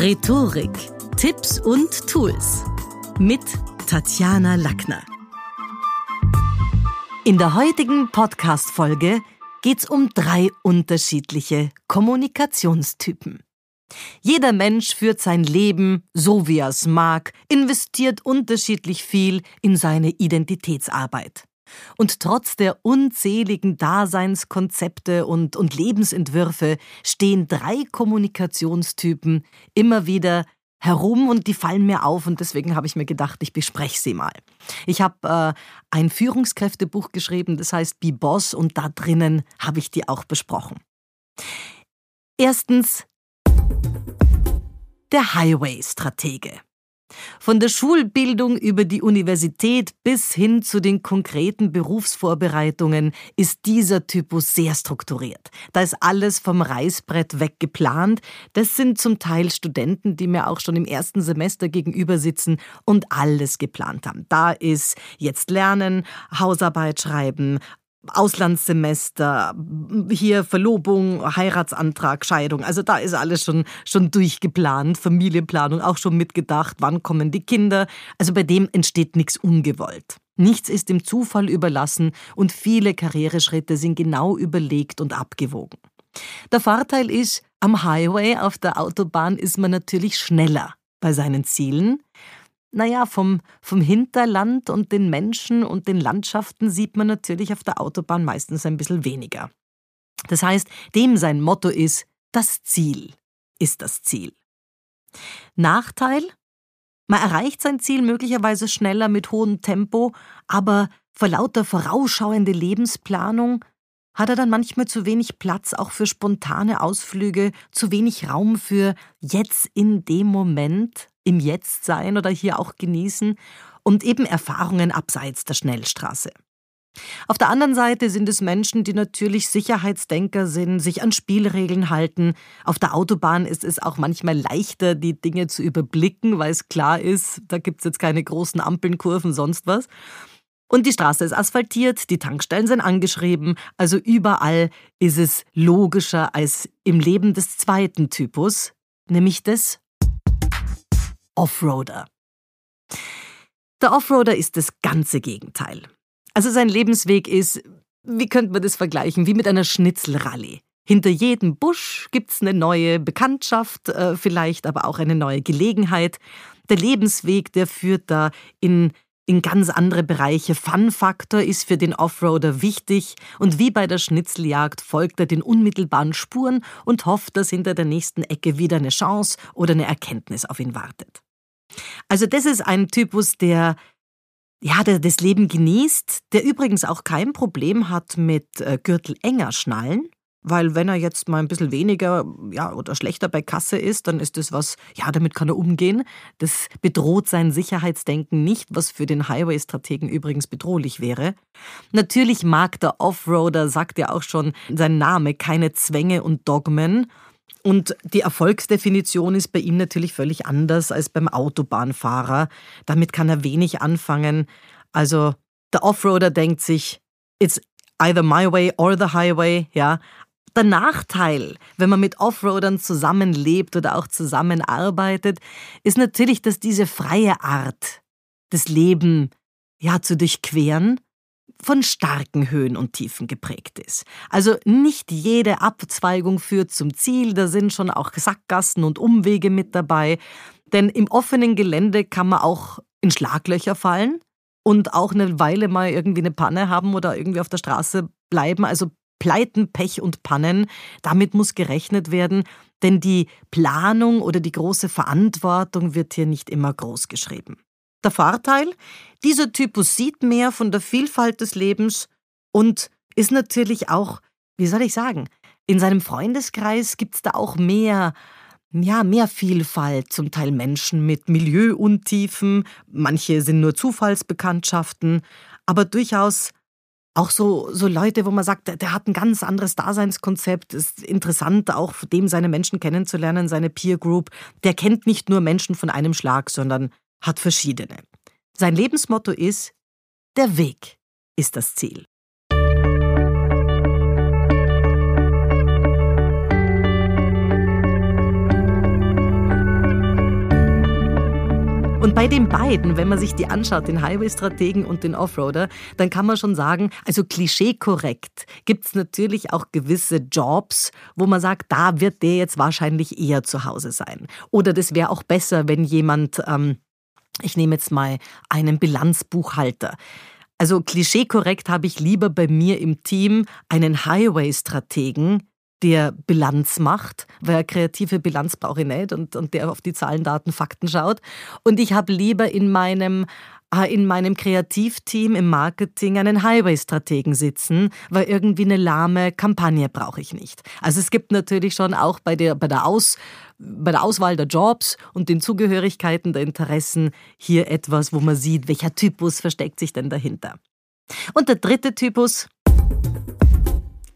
Rhetorik, Tipps und Tools mit Tatjana Lackner. In der heutigen Podcast-Folge geht's um drei unterschiedliche Kommunikationstypen. Jeder Mensch führt sein Leben so wie er es mag, investiert unterschiedlich viel in seine Identitätsarbeit. Und trotz der unzähligen Daseinskonzepte und, und Lebensentwürfe stehen drei Kommunikationstypen immer wieder herum und die fallen mir auf und deswegen habe ich mir gedacht, ich bespreche sie mal. Ich habe äh, ein Führungskräftebuch geschrieben, das heißt Be Boss und da drinnen habe ich die auch besprochen. Erstens der Highway-Stratege. Von der Schulbildung über die Universität bis hin zu den konkreten Berufsvorbereitungen ist dieser Typus sehr strukturiert. Da ist alles vom Reißbrett weg geplant. Das sind zum Teil Studenten, die mir auch schon im ersten Semester gegenüber sitzen und alles geplant haben. Da ist jetzt Lernen, Hausarbeit schreiben, Auslandssemester, hier Verlobung, Heiratsantrag, Scheidung. Also da ist alles schon, schon durchgeplant, Familienplanung auch schon mitgedacht, wann kommen die Kinder. Also bei dem entsteht nichts ungewollt. Nichts ist dem Zufall überlassen und viele Karriereschritte sind genau überlegt und abgewogen. Der Vorteil ist, am Highway auf der Autobahn ist man natürlich schneller bei seinen Zielen, naja, vom, vom Hinterland und den Menschen und den Landschaften sieht man natürlich auf der Autobahn meistens ein bisschen weniger. Das heißt, dem sein Motto ist, das Ziel ist das Ziel. Nachteil? Man erreicht sein Ziel möglicherweise schneller mit hohem Tempo, aber vor lauter vorausschauende Lebensplanung hat er dann manchmal zu wenig Platz auch für spontane Ausflüge, zu wenig Raum für jetzt in dem Moment im Jetzt sein oder hier auch genießen und eben Erfahrungen abseits der Schnellstraße. Auf der anderen Seite sind es Menschen, die natürlich Sicherheitsdenker sind, sich an Spielregeln halten. Auf der Autobahn ist es auch manchmal leichter, die Dinge zu überblicken, weil es klar ist, da gibt es jetzt keine großen Ampeln, Kurven, sonst was. Und die Straße ist asphaltiert, die Tankstellen sind angeschrieben, also überall ist es logischer als im Leben des zweiten Typus, nämlich des Offroader. Der Offroader ist das ganze Gegenteil. Also sein Lebensweg ist, wie könnte man das vergleichen, wie mit einer Schnitzelrallye. Hinter jedem Busch gibt's eine neue Bekanntschaft, äh, vielleicht aber auch eine neue Gelegenheit. Der Lebensweg, der führt da in in ganz andere Bereiche. Fun-Faktor ist für den Offroader wichtig und wie bei der Schnitzeljagd folgt er den unmittelbaren Spuren und hofft, dass hinter der nächsten Ecke wieder eine Chance oder eine Erkenntnis auf ihn wartet. Also das ist ein Typus, der ja, der das Leben genießt, der übrigens auch kein Problem hat mit äh, Gürtel enger schnallen, weil wenn er jetzt mal ein bisschen weniger ja, oder schlechter bei Kasse ist, dann ist das was, ja, damit kann er umgehen. Das bedroht sein Sicherheitsdenken nicht, was für den Highway-Strategen übrigens bedrohlich wäre. Natürlich mag der Offroader, sagt ja auch schon sein Name, keine Zwänge und Dogmen. Und die Erfolgsdefinition ist bei ihm natürlich völlig anders als beim Autobahnfahrer. Damit kann er wenig anfangen. Also der Offroader denkt sich, it's either my way or the highway, ja. Der Nachteil, wenn man mit Offroadern zusammenlebt oder auch zusammenarbeitet, ist natürlich, dass diese freie Art, das Leben ja zu durchqueren, von starken Höhen und Tiefen geprägt ist. Also nicht jede Abzweigung führt zum Ziel, da sind schon auch Sackgassen und Umwege mit dabei, denn im offenen Gelände kann man auch in Schlaglöcher fallen und auch eine Weile mal irgendwie eine Panne haben oder irgendwie auf der Straße bleiben, also Pleiten, Pech und Pannen, damit muss gerechnet werden, denn die Planung oder die große Verantwortung wird hier nicht immer groß geschrieben. Der Vorteil, dieser Typus sieht mehr von der Vielfalt des Lebens und ist natürlich auch, wie soll ich sagen, in seinem Freundeskreis gibt es da auch mehr, ja, mehr Vielfalt, zum Teil Menschen mit Milieuuntiefen, manche sind nur Zufallsbekanntschaften, aber durchaus auch so, so Leute, wo man sagt, der, der hat ein ganz anderes Daseinskonzept, ist interessant, auch dem seine Menschen kennenzulernen, seine Peer Group. Der kennt nicht nur Menschen von einem Schlag, sondern hat verschiedene. Sein Lebensmotto ist, der Weg ist das Ziel. Und bei den beiden, wenn man sich die anschaut, den Highway-Strategen und den Offroader, dann kann man schon sagen, also klischeekorrekt gibt es natürlich auch gewisse Jobs, wo man sagt, da wird der jetzt wahrscheinlich eher zu Hause sein. Oder das wäre auch besser, wenn jemand, ähm, ich nehme jetzt mal einen Bilanzbuchhalter. Also klischeekorrekt habe ich lieber bei mir im Team einen Highway-Strategen, der Bilanz macht, weil kreative Bilanz brauche ich nicht und, und der auf die Zahlen, Daten, Fakten schaut. Und ich habe lieber in meinem äh, in meinem Kreativteam im Marketing einen Highway-Strategen sitzen, weil irgendwie eine lahme Kampagne brauche ich nicht. Also es gibt natürlich schon auch bei der, bei der, Aus, bei der Auswahl der Jobs und den Zugehörigkeiten der Interessen hier etwas, wo man sieht, welcher Typus versteckt sich denn dahinter. Und der dritte Typus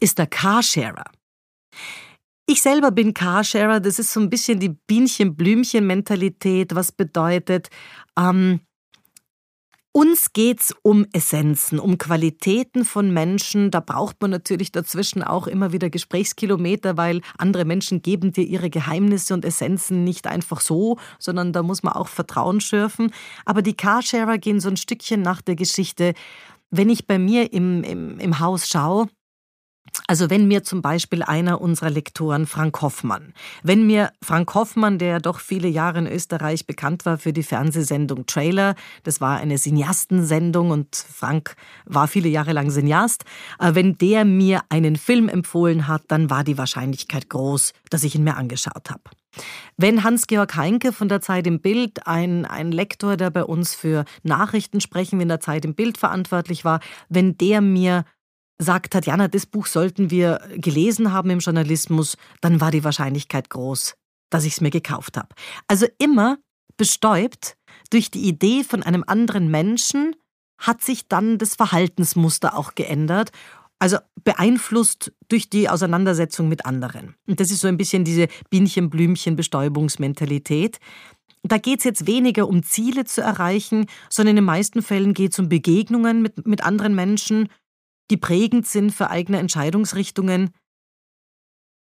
ist der Carsharer. Ich selber bin Carsharer, das ist so ein bisschen die Bienchen-Blümchen-Mentalität, was bedeutet, ähm, uns geht's um Essenzen, um Qualitäten von Menschen. Da braucht man natürlich dazwischen auch immer wieder Gesprächskilometer, weil andere Menschen geben dir ihre Geheimnisse und Essenzen nicht einfach so, sondern da muss man auch Vertrauen schürfen. Aber die Carsharer gehen so ein Stückchen nach der Geschichte. Wenn ich bei mir im, im, im Haus schaue, also wenn mir zum Beispiel einer unserer Lektoren, Frank Hoffmann, wenn mir Frank Hoffmann, der doch viele Jahre in Österreich bekannt war für die Fernsehsendung Trailer, das war eine Cineastensendung und Frank war viele Jahre lang Cineast, äh, wenn der mir einen Film empfohlen hat, dann war die Wahrscheinlichkeit groß, dass ich ihn mir angeschaut habe. Wenn Hans-Georg Heinke von der Zeit im Bild, ein, ein Lektor, der bei uns für Nachrichten sprechen in der Zeit im Bild verantwortlich war, wenn der mir sagt Tatjana, das Buch sollten wir gelesen haben im Journalismus, dann war die Wahrscheinlichkeit groß, dass ich es mir gekauft habe. Also immer bestäubt durch die Idee von einem anderen Menschen hat sich dann das Verhaltensmuster auch geändert. Also beeinflusst durch die Auseinandersetzung mit anderen. Und das ist so ein bisschen diese Bienchen-Blümchen-Bestäubungsmentalität. Da geht es jetzt weniger um Ziele zu erreichen, sondern in den meisten Fällen geht es um Begegnungen mit, mit anderen Menschen, die prägend sind für eigene Entscheidungsrichtungen.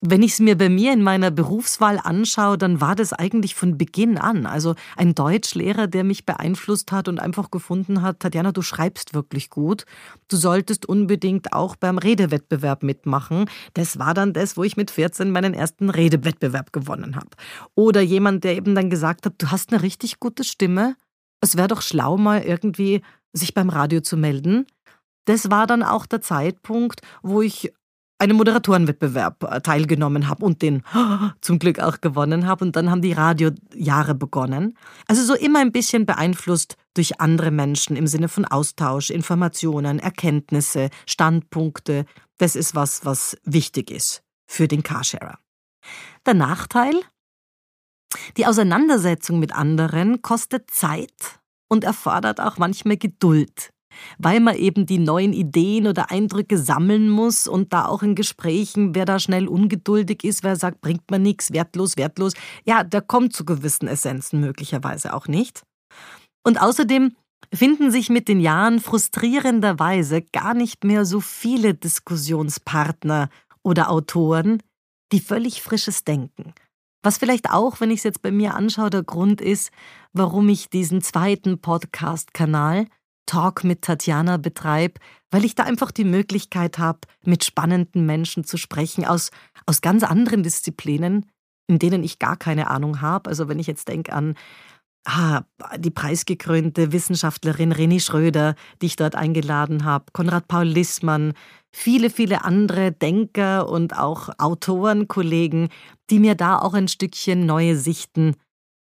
Wenn ich es mir bei mir in meiner Berufswahl anschaue, dann war das eigentlich von Beginn an. Also ein Deutschlehrer, der mich beeinflusst hat und einfach gefunden hat, Tatjana, du schreibst wirklich gut. Du solltest unbedingt auch beim Redewettbewerb mitmachen. Das war dann das, wo ich mit 14 meinen ersten Redewettbewerb gewonnen habe. Oder jemand, der eben dann gesagt hat, du hast eine richtig gute Stimme. Es wäre doch schlau, mal irgendwie sich beim Radio zu melden. Das war dann auch der Zeitpunkt, wo ich einem Moderatorenwettbewerb äh, teilgenommen habe und den zum Glück auch gewonnen habe. Und dann haben die Radiojahre begonnen. Also so immer ein bisschen beeinflusst durch andere Menschen im Sinne von Austausch, Informationen, Erkenntnisse, Standpunkte. Das ist was, was wichtig ist für den Carsharer. Der Nachteil? Die Auseinandersetzung mit anderen kostet Zeit und erfordert auch manchmal Geduld weil man eben die neuen Ideen oder Eindrücke sammeln muss und da auch in Gesprächen, wer da schnell ungeduldig ist, wer sagt, bringt man nichts, wertlos, wertlos, ja, der kommt zu gewissen Essenzen möglicherweise auch nicht. Und außerdem finden sich mit den Jahren frustrierenderweise gar nicht mehr so viele Diskussionspartner oder Autoren, die völlig frisches Denken. Was vielleicht auch, wenn ich es jetzt bei mir anschaue, der Grund ist, warum ich diesen zweiten Podcast-Kanal Talk mit Tatjana betreibe, weil ich da einfach die Möglichkeit habe, mit spannenden Menschen zu sprechen aus, aus ganz anderen Disziplinen, in denen ich gar keine Ahnung habe. Also wenn ich jetzt denke an ah, die preisgekrönte Wissenschaftlerin Reni Schröder, die ich dort eingeladen habe, Konrad Paul Lissmann, viele, viele andere Denker und auch Autoren, Kollegen, die mir da auch ein Stückchen neue Sichten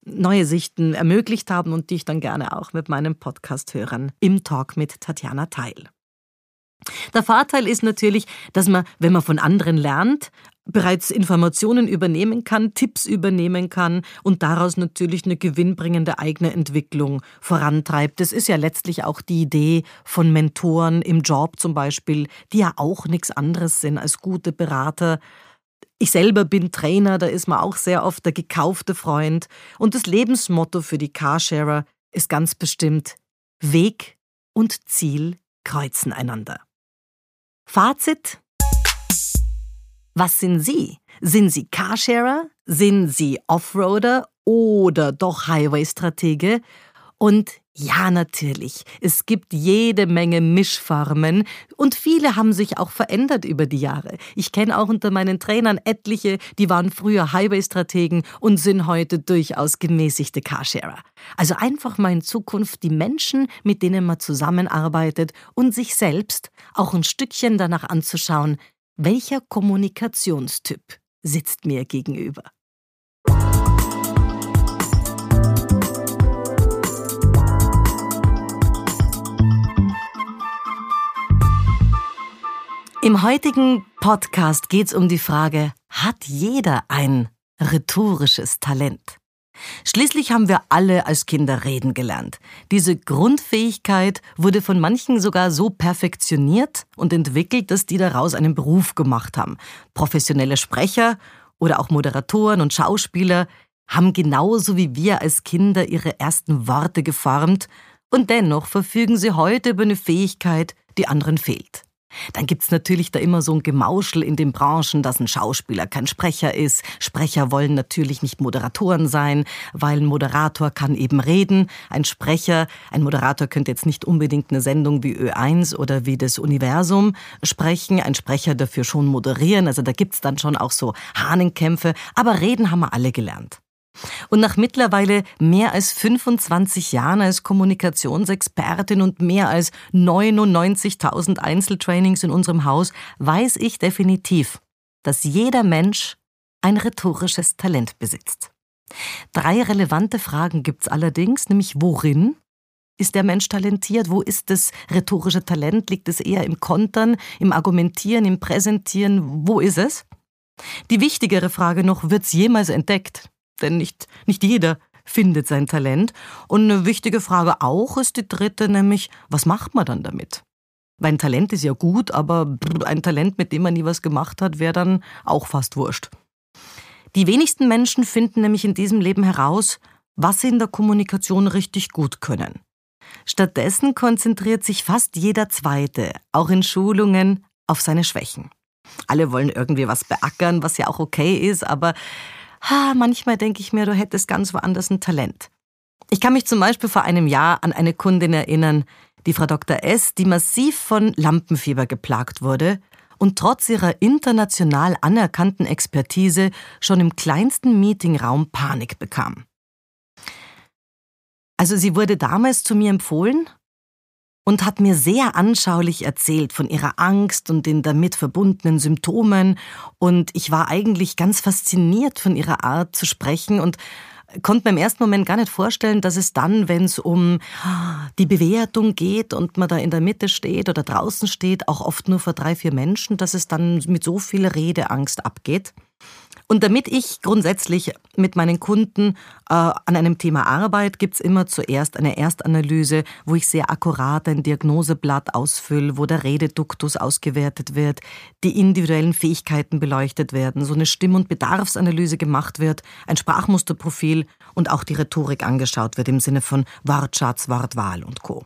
neue Sichten ermöglicht haben und die ich dann gerne auch mit meinen Podcast-Hörern im Talk mit Tatjana teile. Der Vorteil ist natürlich, dass man, wenn man von anderen lernt, bereits Informationen übernehmen kann, Tipps übernehmen kann und daraus natürlich eine gewinnbringende eigene Entwicklung vorantreibt. Das ist ja letztlich auch die Idee von Mentoren im Job zum Beispiel, die ja auch nichts anderes sind als gute Berater, ich selber bin Trainer, da ist man auch sehr oft der gekaufte Freund. Und das Lebensmotto für die Carsharer ist ganz bestimmt Weg und Ziel kreuzen einander. Fazit? Was sind Sie? Sind Sie Carsharer? Sind Sie Offroader oder doch Highway-Stratege? Und ja, natürlich, es gibt jede Menge Mischformen und viele haben sich auch verändert über die Jahre. Ich kenne auch unter meinen Trainern etliche, die waren früher Highway-Strategen und sind heute durchaus gemäßigte Carsharer. Also einfach mal in Zukunft die Menschen, mit denen man zusammenarbeitet und sich selbst auch ein Stückchen danach anzuschauen, welcher Kommunikationstyp sitzt mir gegenüber. Im heutigen Podcast geht es um die Frage, hat jeder ein rhetorisches Talent? Schließlich haben wir alle als Kinder reden gelernt. Diese Grundfähigkeit wurde von manchen sogar so perfektioniert und entwickelt, dass die daraus einen Beruf gemacht haben. Professionelle Sprecher oder auch Moderatoren und Schauspieler haben genauso wie wir als Kinder ihre ersten Worte geformt und dennoch verfügen sie heute über eine Fähigkeit, die anderen fehlt. Dann gibt's natürlich da immer so ein Gemauschel in den Branchen, dass ein Schauspieler kein Sprecher ist. Sprecher wollen natürlich nicht Moderatoren sein, weil ein Moderator kann eben reden. Ein Sprecher, ein Moderator könnte jetzt nicht unbedingt eine Sendung wie Ö1 oder wie das Universum sprechen. Ein Sprecher dafür schon moderieren. Also da gibt's dann schon auch so Hahnenkämpfe. Aber reden haben wir alle gelernt. Und nach mittlerweile mehr als 25 Jahren als Kommunikationsexpertin und mehr als 99.000 Einzeltrainings in unserem Haus weiß ich definitiv, dass jeder Mensch ein rhetorisches Talent besitzt. Drei relevante Fragen gibt's allerdings, nämlich worin ist der Mensch talentiert? Wo ist das rhetorische Talent? Liegt es eher im Kontern, im Argumentieren, im Präsentieren? Wo ist es? Die wichtigere Frage noch, wird's jemals entdeckt? Denn nicht, nicht jeder findet sein Talent. Und eine wichtige Frage auch ist die dritte, nämlich, was macht man dann damit? Weil ein Talent ist ja gut, aber ein Talent, mit dem man nie was gemacht hat, wäre dann auch fast wurscht. Die wenigsten Menschen finden nämlich in diesem Leben heraus, was sie in der Kommunikation richtig gut können. Stattdessen konzentriert sich fast jeder Zweite, auch in Schulungen, auf seine Schwächen. Alle wollen irgendwie was beackern, was ja auch okay ist, aber ha, manchmal denke ich mir, du hättest ganz woanders ein Talent. Ich kann mich zum Beispiel vor einem Jahr an eine Kundin erinnern, die Frau Dr. S., die massiv von Lampenfieber geplagt wurde und trotz ihrer international anerkannten Expertise schon im kleinsten Meetingraum Panik bekam. Also sie wurde damals zu mir empfohlen und hat mir sehr anschaulich erzählt von ihrer Angst und den damit verbundenen Symptomen. Und ich war eigentlich ganz fasziniert von ihrer Art zu sprechen und konnte mir im ersten Moment gar nicht vorstellen, dass es dann, wenn es um die Bewertung geht und man da in der Mitte steht oder draußen steht, auch oft nur vor drei, vier Menschen, dass es dann mit so viel Redeangst abgeht. Und damit ich grundsätzlich mit meinen Kunden äh, an einem Thema arbeite, gibt's immer zuerst eine Erstanalyse, wo ich sehr akkurat ein Diagnoseblatt ausfülle, wo der Rededuktus ausgewertet wird, die individuellen Fähigkeiten beleuchtet werden, so eine Stimm- und Bedarfsanalyse gemacht wird, ein Sprachmusterprofil und auch die Rhetorik angeschaut wird im Sinne von Wortschatz, Wortwahl und Co.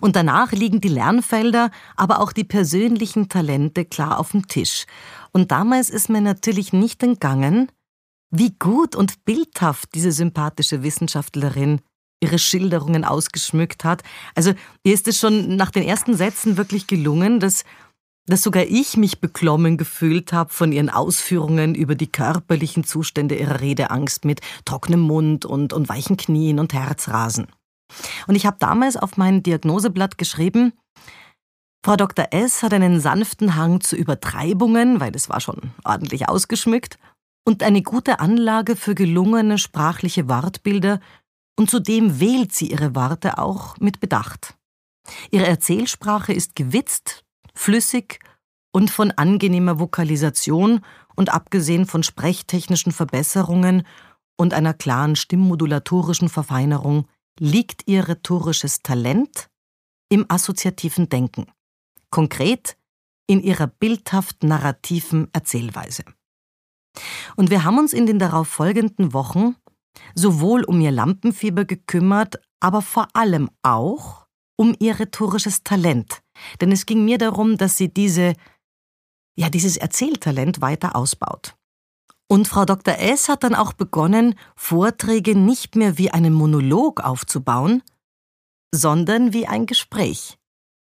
Und danach liegen die Lernfelder, aber auch die persönlichen Talente klar auf dem Tisch. Und damals ist mir natürlich nicht entgangen, wie gut und bildhaft diese sympathische Wissenschaftlerin ihre Schilderungen ausgeschmückt hat. Also ihr ist es schon nach den ersten Sätzen wirklich gelungen, dass, dass sogar ich mich beklommen gefühlt habe von ihren Ausführungen über die körperlichen Zustände ihrer Redeangst mit trockenem Mund und, und weichen Knien und Herzrasen. Und ich habe damals auf mein Diagnoseblatt geschrieben, Frau Dr. S. hat einen sanften Hang zu Übertreibungen, weil es war schon ordentlich ausgeschmückt, und eine gute Anlage für gelungene sprachliche Wortbilder, und zudem wählt sie ihre Worte auch mit Bedacht. Ihre Erzählsprache ist gewitzt, flüssig und von angenehmer Vokalisation und abgesehen von sprechtechnischen Verbesserungen und einer klaren stimmmodulatorischen Verfeinerung liegt ihr rhetorisches Talent im assoziativen Denken, konkret in ihrer bildhaft narrativen Erzählweise. Und wir haben uns in den darauf folgenden Wochen sowohl um ihr Lampenfieber gekümmert, aber vor allem auch um ihr rhetorisches Talent. Denn es ging mir darum, dass sie diese, ja, dieses Erzähltalent weiter ausbaut. Und Frau Dr. S. hat dann auch begonnen, Vorträge nicht mehr wie einen Monolog aufzubauen, sondern wie ein Gespräch.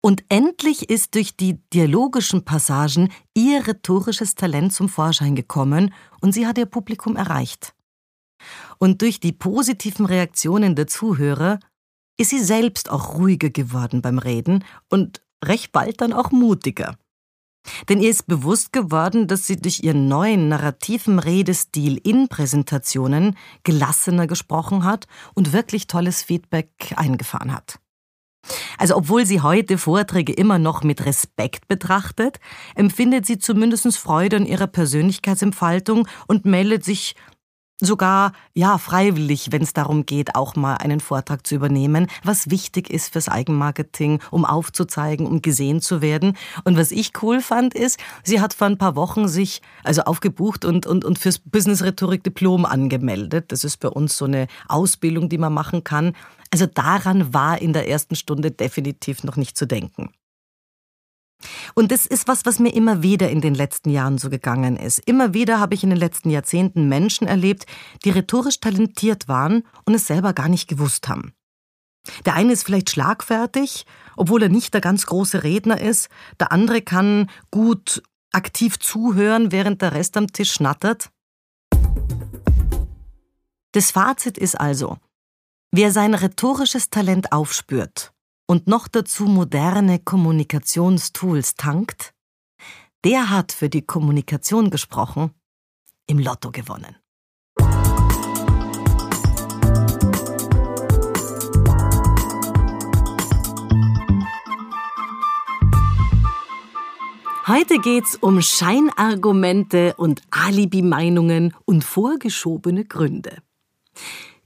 Und endlich ist durch die dialogischen Passagen ihr rhetorisches Talent zum Vorschein gekommen und sie hat ihr Publikum erreicht. Und durch die positiven Reaktionen der Zuhörer ist sie selbst auch ruhiger geworden beim Reden und recht bald dann auch mutiger. Denn ihr ist bewusst geworden, dass sie durch ihren neuen narrativen Redestil in Präsentationen gelassener gesprochen hat und wirklich tolles Feedback eingefahren hat. Also obwohl sie heute Vorträge immer noch mit Respekt betrachtet, empfindet sie zumindest Freude an ihrer Persönlichkeitsentfaltung und meldet sich sogar ja freiwillig, wenn es darum geht, auch mal einen Vortrag zu übernehmen, was wichtig ist fürs Eigenmarketing, um aufzuzeigen, um gesehen zu werden. Und was ich cool fand, ist, sie hat vor ein paar Wochen sich also aufgebucht und und und fürs Business Rhetorik Diplom angemeldet. Das ist bei uns so eine Ausbildung, die man machen kann. Also daran war in der ersten Stunde definitiv noch nicht zu denken. Und das ist was, was mir immer wieder in den letzten Jahren so gegangen ist. Immer wieder habe ich in den letzten Jahrzehnten Menschen erlebt, die rhetorisch talentiert waren und es selber gar nicht gewusst haben. Der eine ist vielleicht schlagfertig, obwohl er nicht der ganz große Redner ist. Der andere kann gut aktiv zuhören, während der Rest am Tisch schnattert. Das Fazit ist also, wer sein rhetorisches Talent aufspürt und noch dazu moderne Kommunikationstools tankt, der hat für die Kommunikation gesprochen, im Lotto gewonnen. Heute geht's um Scheinargumente und Alibi-Meinungen und vorgeschobene Gründe.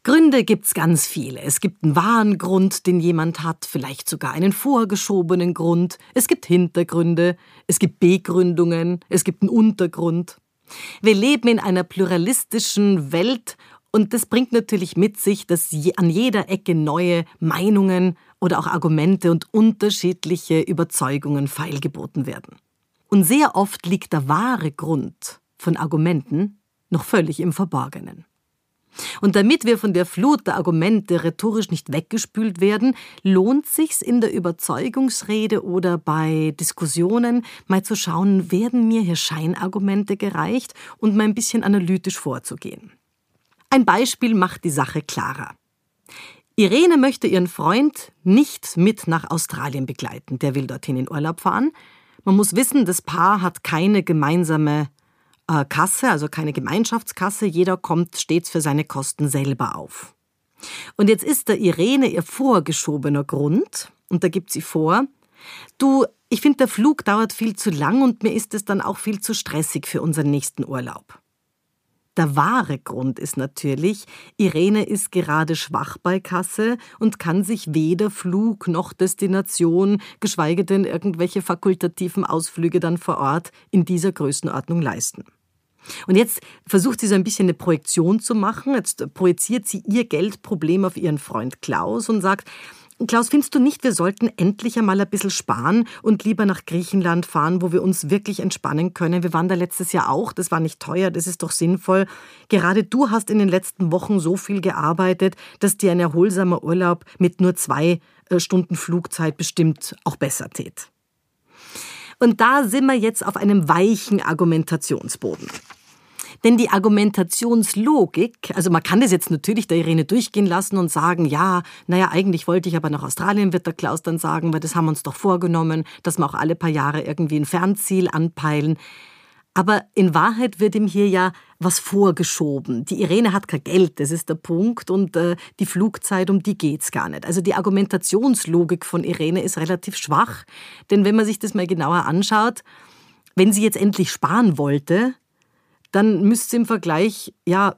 Gründe gibt's ganz viele. Es gibt einen wahren Grund, den jemand hat, vielleicht sogar einen vorgeschobenen Grund. Es gibt Hintergründe, es gibt Begründungen, es gibt einen Untergrund. Wir leben in einer pluralistischen Welt und das bringt natürlich mit sich, dass an jeder Ecke neue Meinungen oder auch Argumente und unterschiedliche Überzeugungen feilgeboten werden. Und sehr oft liegt der wahre Grund von Argumenten noch völlig im Verborgenen. Und damit wir von der Flut der Argumente rhetorisch nicht weggespült werden, lohnt sich's in der Überzeugungsrede oder bei Diskussionen mal zu schauen, werden mir hier Scheinargumente gereicht und mal ein bisschen analytisch vorzugehen. Ein Beispiel macht die Sache klarer. Irene möchte ihren Freund nicht mit nach Australien begleiten. Der will dorthin in Urlaub fahren. Man muss wissen, das Paar hat keine gemeinsame äh, Kasse, also keine Gemeinschaftskasse. Jeder kommt stets für seine Kosten selber auf. Und jetzt ist der Irene ihr vorgeschobener Grund, und da gibt sie vor, du, ich finde, der Flug dauert viel zu lang und mir ist es dann auch viel zu stressig für unseren nächsten Urlaub. Der wahre Grund ist natürlich, Irene ist gerade schwach bei Kasse und kann sich weder Flug noch Destination, geschweige denn irgendwelche fakultativen Ausflüge dann vor Ort in dieser Größenordnung leisten. Und jetzt versucht sie so ein bisschen eine Projektion zu machen. Jetzt projiziert sie ihr Geldproblem auf ihren Freund Klaus und sagt, Klaus, findest du nicht, wir sollten endlich einmal ein bisschen sparen und lieber nach Griechenland fahren, wo wir uns wirklich entspannen können? Wir waren da letztes Jahr auch, das war nicht teuer, das ist doch sinnvoll. Gerade du hast in den letzten Wochen so viel gearbeitet, dass dir ein erholsamer Urlaub mit nur zwei äh, Stunden Flugzeit bestimmt auch besser tät. Und da sind wir jetzt auf einem weichen Argumentationsboden. Denn die Argumentationslogik, also man kann das jetzt natürlich der Irene durchgehen lassen und sagen, ja, naja, eigentlich wollte ich aber nach Australien, wird der Klaus dann sagen, weil das haben wir uns doch vorgenommen, dass wir auch alle paar Jahre irgendwie ein Fernziel anpeilen. Aber in Wahrheit wird ihm hier ja was vorgeschoben. Die Irene hat kein Geld, das ist der Punkt, und äh, die Flugzeit, um die geht's gar nicht. Also die Argumentationslogik von Irene ist relativ schwach, denn wenn man sich das mal genauer anschaut, wenn sie jetzt endlich sparen wollte, dann müsste sie im Vergleich ja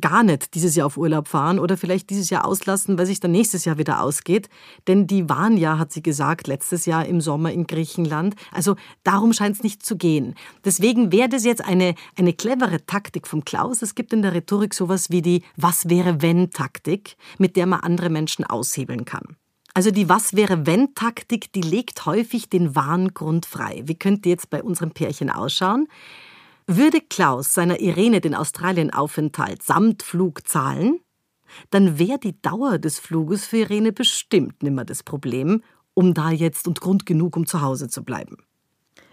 gar nicht dieses Jahr auf Urlaub fahren oder vielleicht dieses Jahr auslassen, weil sich dann nächstes Jahr wieder ausgeht. Denn die waren ja, hat sie gesagt, letztes Jahr im Sommer in Griechenland. Also darum scheint es nicht zu gehen. Deswegen wäre das jetzt eine, eine clevere Taktik vom Klaus. Es gibt in der Rhetorik sowas wie die Was wäre wenn Taktik, mit der man andere Menschen aushebeln kann. Also die Was wäre wenn Taktik, die legt häufig den wahren Grund frei. Wie könnte jetzt bei unserem Pärchen ausschauen? Würde Klaus seiner Irene den Australienaufenthalt samt Flug zahlen, dann wäre die Dauer des Fluges für Irene bestimmt nimmer das Problem, um da jetzt und Grund genug, um zu Hause zu bleiben.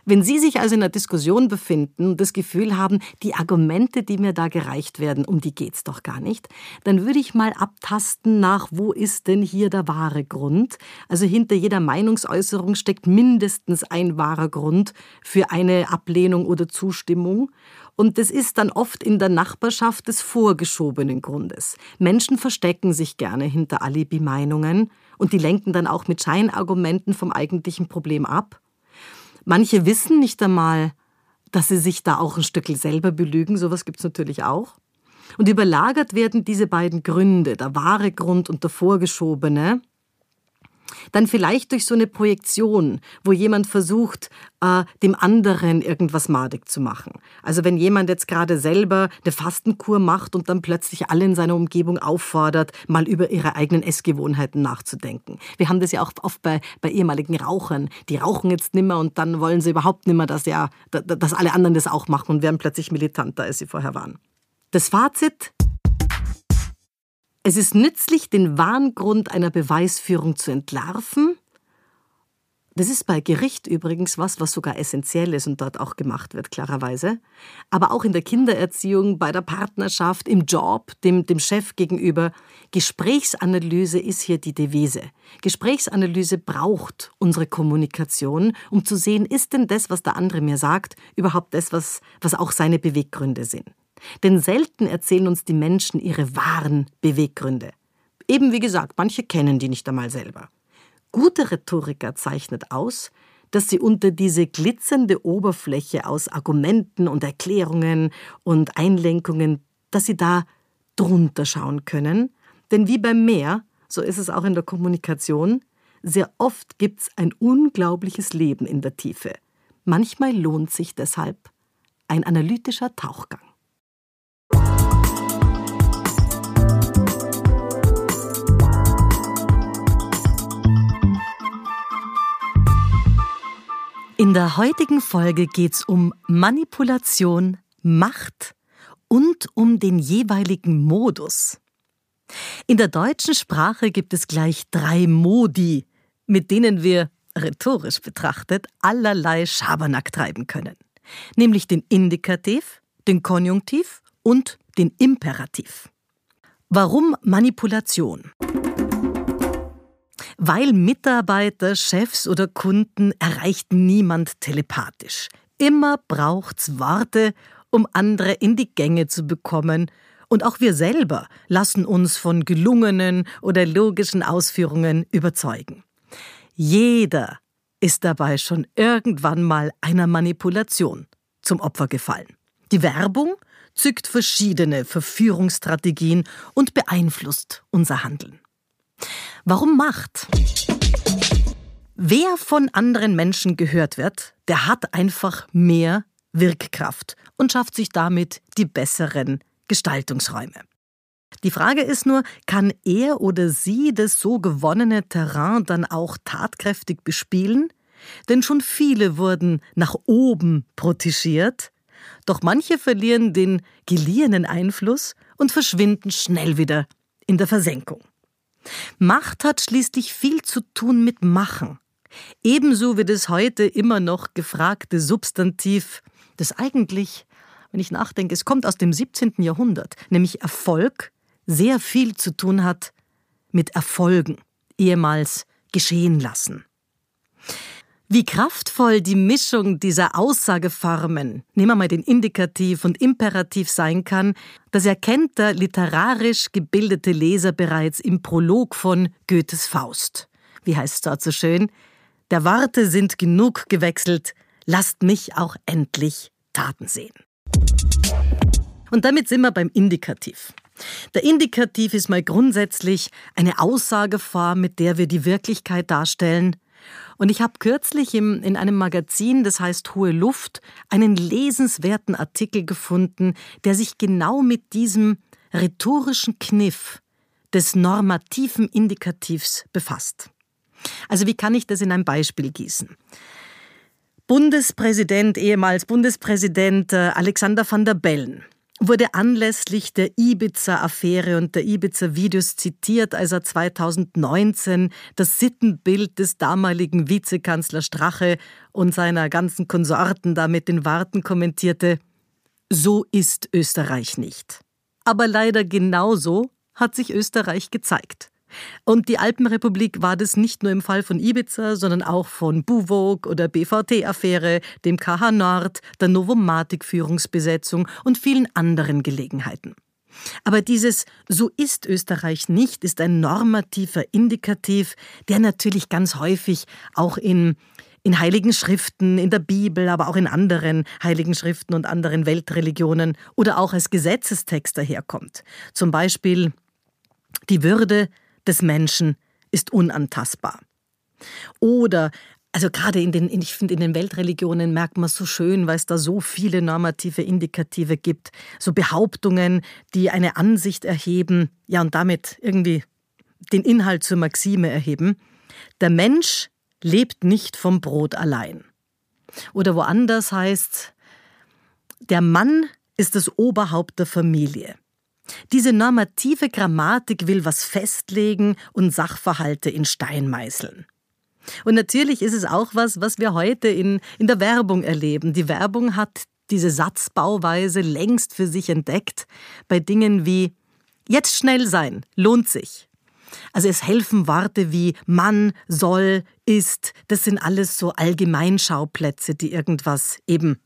Wenn Sie sich also in einer Diskussion befinden und das Gefühl haben, die Argumente, die mir da gereicht werden, um die geht's doch gar nicht, dann würde ich mal abtasten nach, wo ist denn hier der wahre Grund? Also hinter jeder Meinungsäußerung steckt mindestens ein wahrer Grund für eine Ablehnung oder Zustimmung. Und das ist dann oft in der Nachbarschaft des vorgeschobenen Grundes. Menschen verstecken sich gerne hinter Alibi-Meinungen und die lenken dann auch mit Scheinargumenten vom eigentlichen Problem ab. Manche wissen nicht einmal, dass sie sich da auch ein Stückel selber belügen. Sowas gibt's natürlich auch. Und überlagert werden diese beiden Gründe, der wahre Grund und der vorgeschobene, dann vielleicht durch so eine Projektion, wo jemand versucht, äh, dem anderen irgendwas madig zu machen. Also wenn jemand jetzt gerade selber eine Fastenkur macht und dann plötzlich alle in seiner Umgebung auffordert, mal über ihre eigenen Essgewohnheiten nachzudenken. Wir haben das ja auch oft bei, bei ehemaligen Rauchern. Die rauchen jetzt nimmer und dann wollen sie überhaupt nimmer, dass, ja, dass alle anderen das auch machen und werden plötzlich militanter, als sie vorher waren. Das Fazit, es ist nützlich, den wahren Grund einer Beweisführung zu entlarven. Das ist bei Gericht übrigens was, was sogar essentiell ist und dort auch gemacht wird, klarerweise. Aber auch in der Kindererziehung, bei der Partnerschaft, im Job, dem, dem Chef gegenüber. Gesprächsanalyse ist hier die Devise. Gesprächsanalyse braucht unsere Kommunikation, um zu sehen, ist denn das, was der andere mir sagt, überhaupt das, was, was auch seine Beweggründe sind. Denn selten erzählen uns die Menschen ihre wahren Beweggründe. Eben wie gesagt, manche kennen die nicht einmal selber. Gute Rhetoriker zeichnet aus, dass sie unter diese glitzernde Oberfläche aus Argumenten und Erklärungen und Einlenkungen, dass sie da drunter schauen können. Denn wie beim Meer, so ist es auch in der Kommunikation, sehr oft gibt's ein unglaubliches Leben in der Tiefe. Manchmal lohnt sich deshalb ein analytischer Tauchgang. In der heutigen Folge geht's um Manipulation, Macht und um den jeweiligen Modus. In der deutschen Sprache gibt es gleich drei Modi, mit denen wir, rhetorisch betrachtet, allerlei Schabernack treiben können. Nämlich den Indikativ, den Konjunktiv und den Imperativ. Warum Manipulation? Weil Mitarbeiter, Chefs oder Kunden erreicht niemand telepathisch. Immer braucht's Worte, um andere in die Gänge zu bekommen. Und auch wir selber lassen uns von gelungenen oder logischen Ausführungen überzeugen. Jeder ist dabei schon irgendwann mal einer Manipulation zum Opfer gefallen. Die Werbung zückt verschiedene Verführungsstrategien und beeinflusst unser Handeln. Warum Macht? Wer von anderen Menschen gehört wird, der hat einfach mehr Wirkkraft und schafft sich damit die besseren Gestaltungsräume. Die Frage ist nur, kann er oder sie das so gewonnene Terrain dann auch tatkräftig bespielen? Denn schon viele wurden nach oben protegiert, doch manche verlieren den geliehenen Einfluss und verschwinden schnell wieder in der Versenkung. Macht hat schließlich viel zu tun mit Machen. Ebenso wie das heute immer noch gefragte Substantiv, das eigentlich, wenn ich nachdenke, es kommt aus dem 17. Jahrhundert, nämlich Erfolg, sehr viel zu tun hat mit Erfolgen, ehemals geschehen lassen. Wie kraftvoll die Mischung dieser Aussageformen, nehmen wir mal den Indikativ und Imperativ sein kann, das erkennt der literarisch gebildete Leser bereits im Prolog von Goethes Faust. Wie heißt es dort so schön? Der Worte sind genug gewechselt, lasst mich auch endlich Taten sehen. Und damit sind wir beim Indikativ. Der Indikativ ist mal grundsätzlich eine Aussageform, mit der wir die Wirklichkeit darstellen, und ich habe kürzlich im, in einem Magazin, das heißt Hohe Luft, einen lesenswerten Artikel gefunden, der sich genau mit diesem rhetorischen Kniff des normativen Indikativs befasst. Also wie kann ich das in ein Beispiel gießen? Bundespräsident, ehemals Bundespräsident äh, Alexander van der Bellen wurde anlässlich der Ibiza-Affäre und der Ibiza-Videos zitiert, als er 2019 das Sittenbild des damaligen Vizekanzler Strache und seiner ganzen Konsorten da mit den Warten kommentierte. So ist Österreich nicht. Aber leider genauso hat sich Österreich gezeigt. Und die Alpenrepublik war das nicht nur im Fall von Ibiza, sondern auch von Buwog oder BVT-Affäre, dem KH Nord, der Novomatic-Führungsbesetzung und vielen anderen Gelegenheiten. Aber dieses So ist Österreich nicht ist ein normativer Indikativ, der natürlich ganz häufig auch in in heiligen Schriften, in der Bibel, aber auch in anderen heiligen Schriften und anderen Weltreligionen oder auch als Gesetzestext daherkommt. Zum Beispiel die Würde des Menschen ist unantastbar. Oder also gerade in den, ich finde, in den Weltreligionen merkt man so schön, weil es da so viele normative Indikative gibt, so Behauptungen, die eine Ansicht erheben, ja und damit irgendwie den Inhalt zur Maxime erheben. Der Mensch lebt nicht vom Brot allein. Oder woanders heißt, der Mann ist das Oberhaupt der Familie. Diese normative Grammatik will was festlegen und Sachverhalte in Stein meißeln. Und natürlich ist es auch was, was wir heute in, in der Werbung erleben. Die Werbung hat diese Satzbauweise längst für sich entdeckt bei Dingen wie jetzt schnell sein, lohnt sich. Also es helfen Worte wie Mann, soll, ist, das sind alles so Allgemeinschauplätze, die irgendwas eben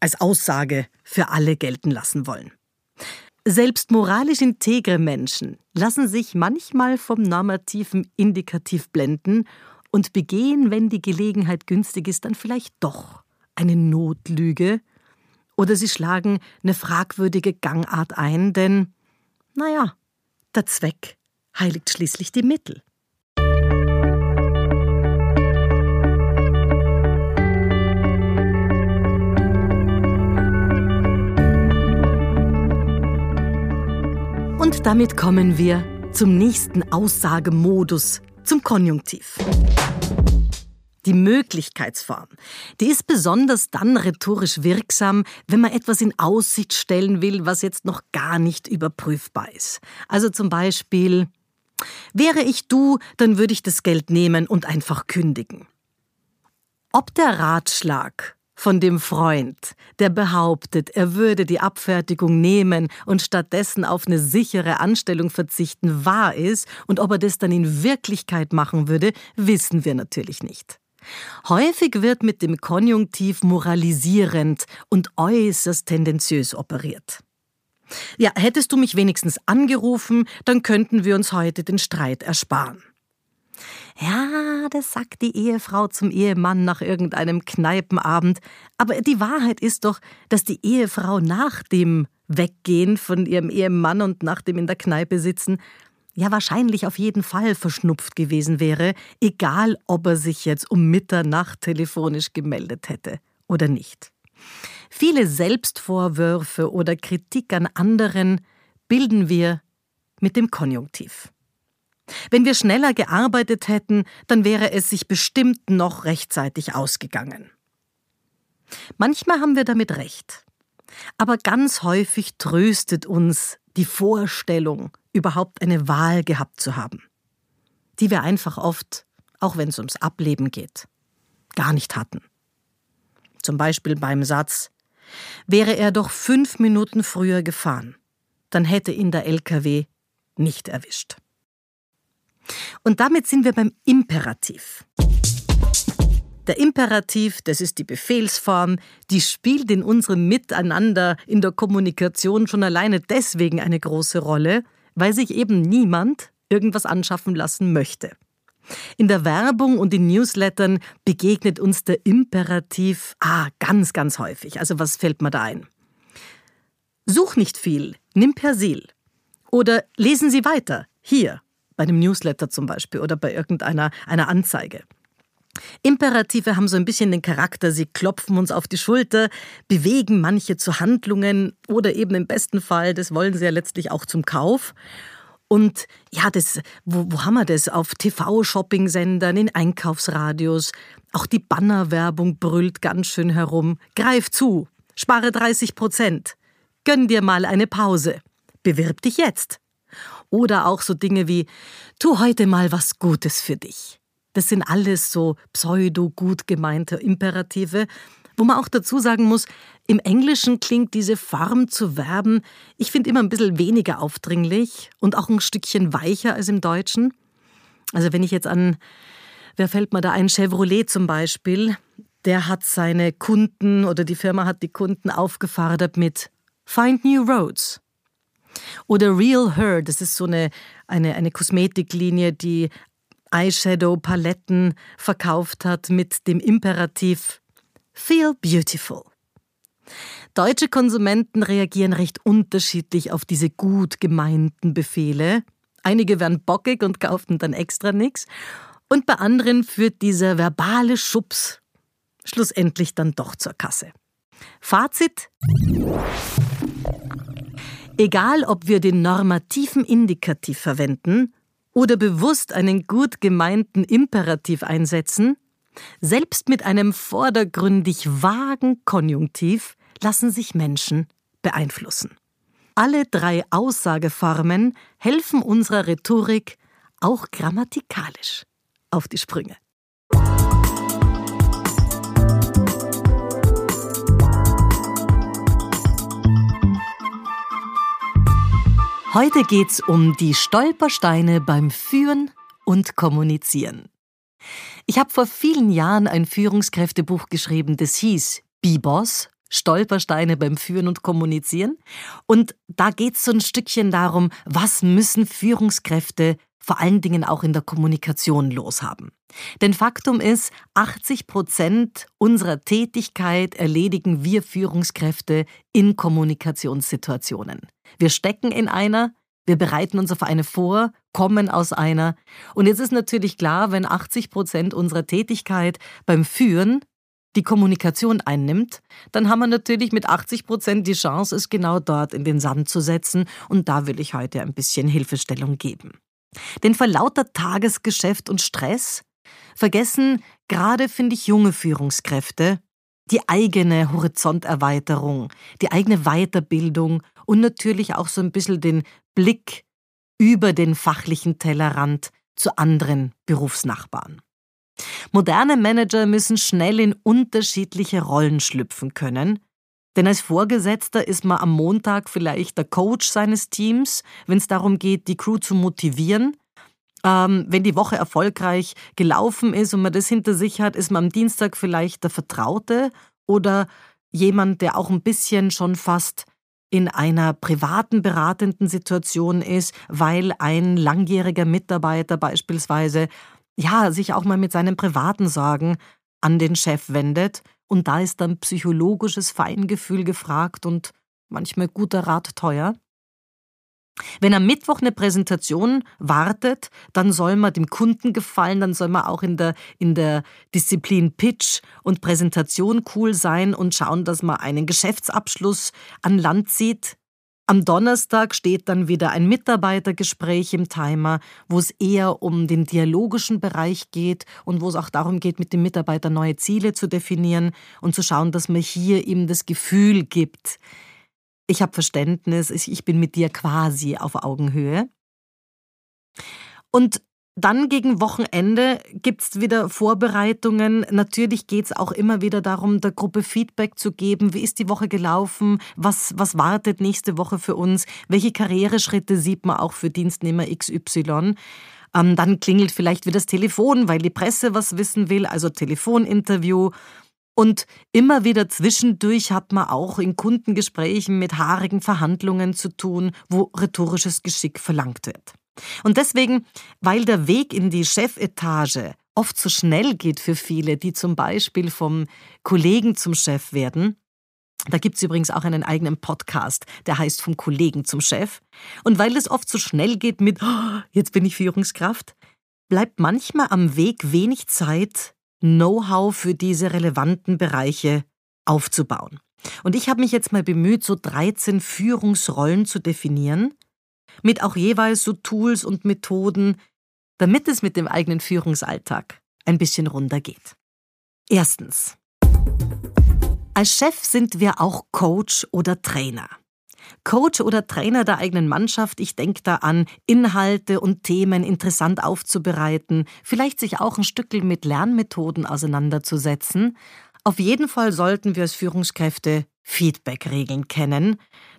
als Aussage für alle gelten lassen wollen. Selbst moralisch integre Menschen lassen sich manchmal vom normativen Indikativ blenden und begehen, wenn die Gelegenheit günstig ist, dann vielleicht doch eine Notlüge oder sie schlagen eine fragwürdige Gangart ein, denn, naja, der Zweck heiligt schließlich die Mittel. Und damit kommen wir zum nächsten Aussagemodus, zum Konjunktiv. Die Möglichkeitsform, die ist besonders dann rhetorisch wirksam, wenn man etwas in Aussicht stellen will, was jetzt noch gar nicht überprüfbar ist. Also zum Beispiel, wäre ich du, dann würde ich das Geld nehmen und einfach kündigen. Ob der Ratschlag von dem Freund, der behauptet, er würde die Abfertigung nehmen und stattdessen auf eine sichere Anstellung verzichten, wahr ist und ob er das dann in Wirklichkeit machen würde, wissen wir natürlich nicht. Häufig wird mit dem Konjunktiv moralisierend und äußerst tendenziös operiert. Ja, hättest du mich wenigstens angerufen, dann könnten wir uns heute den Streit ersparen. Ja, das sagt die Ehefrau zum Ehemann nach irgendeinem Kneipenabend. Aber die Wahrheit ist doch, dass die Ehefrau nach dem Weggehen von ihrem Ehemann und nach dem in der Kneipe sitzen, ja wahrscheinlich auf jeden Fall verschnupft gewesen wäre, egal ob er sich jetzt um Mitternacht telefonisch gemeldet hätte oder nicht. Viele Selbstvorwürfe oder Kritik an anderen bilden wir mit dem Konjunktiv. Wenn wir schneller gearbeitet hätten, dann wäre es sich bestimmt noch rechtzeitig ausgegangen. Manchmal haben wir damit recht. Aber ganz häufig tröstet uns die Vorstellung, überhaupt eine Wahl gehabt zu haben, die wir einfach oft, auch wenn es ums Ableben geht, gar nicht hatten. Zum Beispiel beim Satz, wäre er doch fünf Minuten früher gefahren, dann hätte ihn der LKW nicht erwischt. Und damit sind wir beim Imperativ. Der Imperativ, das ist die Befehlsform, die spielt in unserem Miteinander in der Kommunikation schon alleine deswegen eine große Rolle, weil sich eben niemand irgendwas anschaffen lassen möchte. In der Werbung und in Newslettern begegnet uns der Imperativ ah, ganz, ganz häufig. Also was fällt mir da ein? Such nicht viel, nimm Persil. Oder lesen Sie weiter, hier bei einem Newsletter zum Beispiel oder bei irgendeiner einer Anzeige. Imperative haben so ein bisschen den Charakter, sie klopfen uns auf die Schulter, bewegen manche zu Handlungen oder eben im besten Fall, das wollen sie ja letztlich auch zum Kauf. Und ja, das, wo, wo haben wir das? Auf TV-Shopping-Sendern, in Einkaufsradios. Auch die Bannerwerbung brüllt ganz schön herum. Greif zu, spare 30 Prozent. Gönn dir mal eine Pause. Bewirb dich jetzt. Oder auch so Dinge wie, tu heute mal was Gutes für dich. Das sind alles so pseudo-gut gemeinte Imperative, wo man auch dazu sagen muss, im Englischen klingt diese Form zu Verben, ich finde immer ein bisschen weniger aufdringlich und auch ein Stückchen weicher als im Deutschen. Also wenn ich jetzt an, wer fällt mir da ein, Chevrolet zum Beispiel, der hat seine Kunden oder die Firma hat die Kunden aufgefordert mit Find New Roads. Oder Real Her, das ist so eine, eine, eine Kosmetiklinie, die Eyeshadow-Paletten verkauft hat mit dem Imperativ Feel Beautiful. Deutsche Konsumenten reagieren recht unterschiedlich auf diese gut gemeinten Befehle. Einige werden bockig und kaufen dann extra nichts. Und bei anderen führt dieser verbale Schubs schlussendlich dann doch zur Kasse. Fazit. Egal, ob wir den normativen Indikativ verwenden oder bewusst einen gut gemeinten Imperativ einsetzen, selbst mit einem vordergründig vagen Konjunktiv lassen sich Menschen beeinflussen. Alle drei Aussageformen helfen unserer Rhetorik auch grammatikalisch auf die Sprünge. Heute geht's um die Stolpersteine beim Führen und Kommunizieren. Ich habe vor vielen Jahren ein Führungskräftebuch geschrieben, das hieß B-Boss, Stolpersteine beim Führen und Kommunizieren. Und da geht es so ein Stückchen darum, was müssen Führungskräfte vor allen Dingen auch in der Kommunikation loshaben. Denn Faktum ist, 80 Prozent unserer Tätigkeit erledigen wir Führungskräfte in Kommunikationssituationen. Wir stecken in einer, wir bereiten uns auf eine vor, kommen aus einer. Und jetzt ist natürlich klar, wenn 80 Prozent unserer Tätigkeit beim Führen die Kommunikation einnimmt, dann haben wir natürlich mit 80 Prozent die Chance, es genau dort in den Sand zu setzen. Und da will ich heute ein bisschen Hilfestellung geben. Denn vor lauter Tagesgeschäft und Stress vergessen gerade, finde ich, junge Führungskräfte die eigene Horizonterweiterung, die eigene Weiterbildung und natürlich auch so ein bisschen den Blick über den fachlichen Tellerrand zu anderen Berufsnachbarn. Moderne Manager müssen schnell in unterschiedliche Rollen schlüpfen können, denn als Vorgesetzter ist man am Montag vielleicht der Coach seines Teams, wenn es darum geht, die Crew zu motivieren. Ähm, wenn die Woche erfolgreich gelaufen ist und man das hinter sich hat, ist man am Dienstag vielleicht der Vertraute oder jemand, der auch ein bisschen schon fast in einer privaten beratenden Situation ist, weil ein langjähriger Mitarbeiter beispielsweise ja sich auch mal mit seinen privaten Sorgen an den Chef wendet und da ist dann psychologisches Feingefühl gefragt und manchmal guter Rat teuer. Wenn am Mittwoch eine Präsentation wartet, dann soll man dem Kunden gefallen, dann soll man auch in der, in der Disziplin Pitch und Präsentation cool sein und schauen, dass man einen Geschäftsabschluss an Land zieht. Am Donnerstag steht dann wieder ein Mitarbeitergespräch im Timer, wo es eher um den dialogischen Bereich geht und wo es auch darum geht, mit dem Mitarbeiter neue Ziele zu definieren und zu schauen, dass man hier ihm das Gefühl gibt, ich habe Verständnis, ich bin mit dir quasi auf Augenhöhe. Und dann gegen Wochenende gibt es wieder Vorbereitungen. Natürlich geht es auch immer wieder darum, der Gruppe Feedback zu geben. Wie ist die Woche gelaufen? Was, was wartet nächste Woche für uns? Welche Karriereschritte sieht man auch für Dienstnehmer XY? Ähm, dann klingelt vielleicht wieder das Telefon, weil die Presse was wissen will, also Telefoninterview. Und immer wieder zwischendurch hat man auch in Kundengesprächen mit haarigen Verhandlungen zu tun, wo rhetorisches Geschick verlangt wird. Und deswegen, weil der Weg in die Chefetage oft so schnell geht für viele, die zum Beispiel vom Kollegen zum Chef werden, da gibt es übrigens auch einen eigenen Podcast, der heißt Vom Kollegen zum Chef. Und weil es oft so schnell geht mit, oh, jetzt bin ich Führungskraft, bleibt manchmal am Weg wenig Zeit, Know-how für diese relevanten Bereiche aufzubauen. Und ich habe mich jetzt mal bemüht, so 13 Führungsrollen zu definieren, mit auch jeweils so Tools und Methoden, damit es mit dem eigenen Führungsalltag ein bisschen runder geht. Erstens. Als Chef sind wir auch Coach oder Trainer. Coach oder Trainer der eigenen Mannschaft, ich denke da an, Inhalte und Themen interessant aufzubereiten, vielleicht sich auch ein Stückel mit Lernmethoden auseinanderzusetzen. Auf jeden Fall sollten wir als Führungskräfte Feedback-Regeln kennen,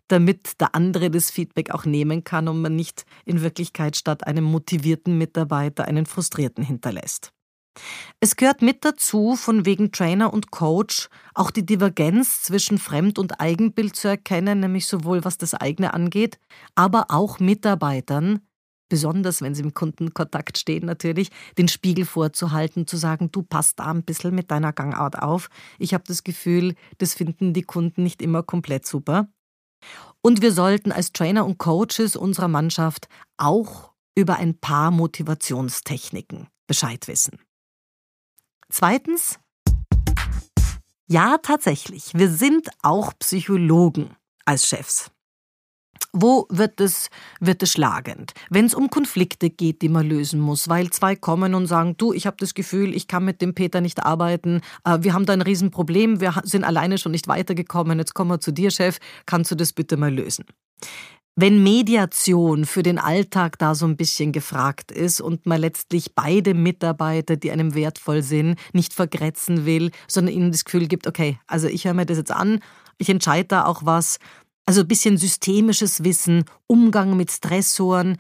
damit der andere das Feedback auch nehmen kann und man nicht in Wirklichkeit statt einem motivierten Mitarbeiter einen frustrierten hinterlässt. Es gehört mit dazu, von wegen Trainer und Coach auch die Divergenz zwischen Fremd- und Eigenbild zu erkennen, nämlich sowohl was das eigene angeht, aber auch Mitarbeitern, besonders wenn sie im Kundenkontakt stehen natürlich, den Spiegel vorzuhalten, zu sagen, du passt da ein bisschen mit deiner Gangart auf. Ich habe das Gefühl, das finden die Kunden nicht immer komplett super. Und wir sollten als Trainer und Coaches unserer Mannschaft auch über ein paar Motivationstechniken Bescheid wissen. Zweitens, ja, tatsächlich, wir sind auch Psychologen als Chefs. Wo wird es, wird es schlagend? Wenn es um Konflikte geht, die man lösen muss, weil zwei kommen und sagen, du, ich habe das Gefühl, ich kann mit dem Peter nicht arbeiten, äh, wir haben da ein Riesenproblem, wir sind alleine schon nicht weitergekommen, jetzt kommen wir zu dir, Chef, kannst du das bitte mal lösen? Wenn Mediation für den Alltag da so ein bisschen gefragt ist und man letztlich beide Mitarbeiter, die einem wertvoll sind, nicht vergrätzen will, sondern ihnen das Gefühl gibt, okay, also ich höre mir das jetzt an, ich entscheide da auch was, also ein bisschen systemisches Wissen, Umgang mit Stressoren.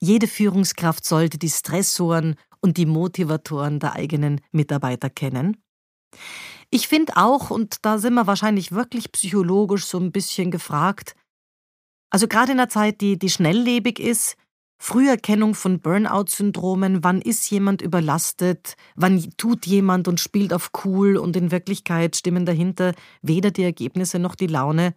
Jede Führungskraft sollte die Stressoren und die Motivatoren der eigenen Mitarbeiter kennen. Ich finde auch, und da sind wir wahrscheinlich wirklich psychologisch so ein bisschen gefragt, also gerade in einer Zeit, die, die schnelllebig ist, Früherkennung von Burnout-Syndromen, wann ist jemand überlastet, wann tut jemand und spielt auf cool und in Wirklichkeit stimmen dahinter weder die Ergebnisse noch die Laune.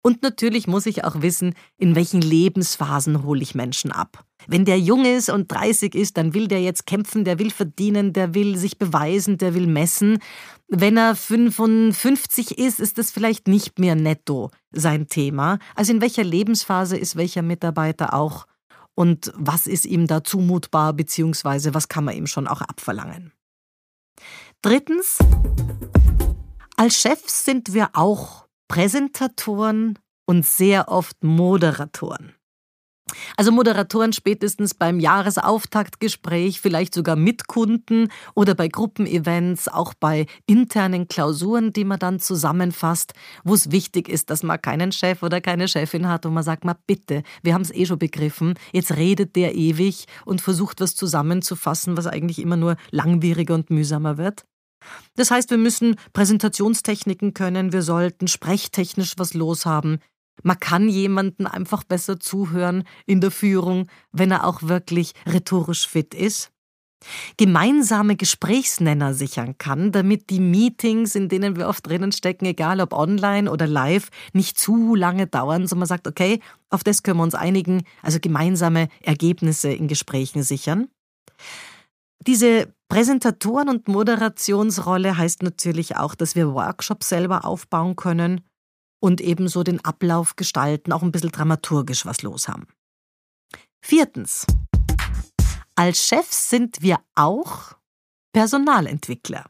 Und natürlich muss ich auch wissen, in welchen Lebensphasen hole ich Menschen ab. Wenn der jung ist und 30 ist, dann will der jetzt kämpfen, der will verdienen, der will sich beweisen, der will messen. Wenn er 55 ist, ist das vielleicht nicht mehr netto sein Thema. Also in welcher Lebensphase ist welcher Mitarbeiter auch und was ist ihm da zumutbar, beziehungsweise was kann man ihm schon auch abverlangen. Drittens, als Chefs sind wir auch Präsentatoren und sehr oft Moderatoren. Also Moderatoren spätestens beim Jahresauftaktgespräch, vielleicht sogar mit Kunden oder bei Gruppenevents, auch bei internen Klausuren, die man dann zusammenfasst, wo es wichtig ist, dass man keinen Chef oder keine Chefin hat und man sagt, mal bitte, wir haben es eh schon begriffen, jetzt redet der ewig und versucht was zusammenzufassen, was eigentlich immer nur langwieriger und mühsamer wird. Das heißt, wir müssen Präsentationstechniken können, wir sollten sprechtechnisch was loshaben, man kann jemanden einfach besser zuhören in der Führung, wenn er auch wirklich rhetorisch fit ist. Gemeinsame Gesprächsnenner sichern kann, damit die Meetings, in denen wir oft drinnen stecken, egal ob online oder live, nicht zu lange dauern, sondern man sagt, okay, auf das können wir uns einigen, also gemeinsame Ergebnisse in Gesprächen sichern. Diese Präsentatoren- und Moderationsrolle heißt natürlich auch, dass wir Workshops selber aufbauen können und ebenso den Ablauf gestalten, auch ein bisschen dramaturgisch was los haben. Viertens. Als Chefs sind wir auch Personalentwickler.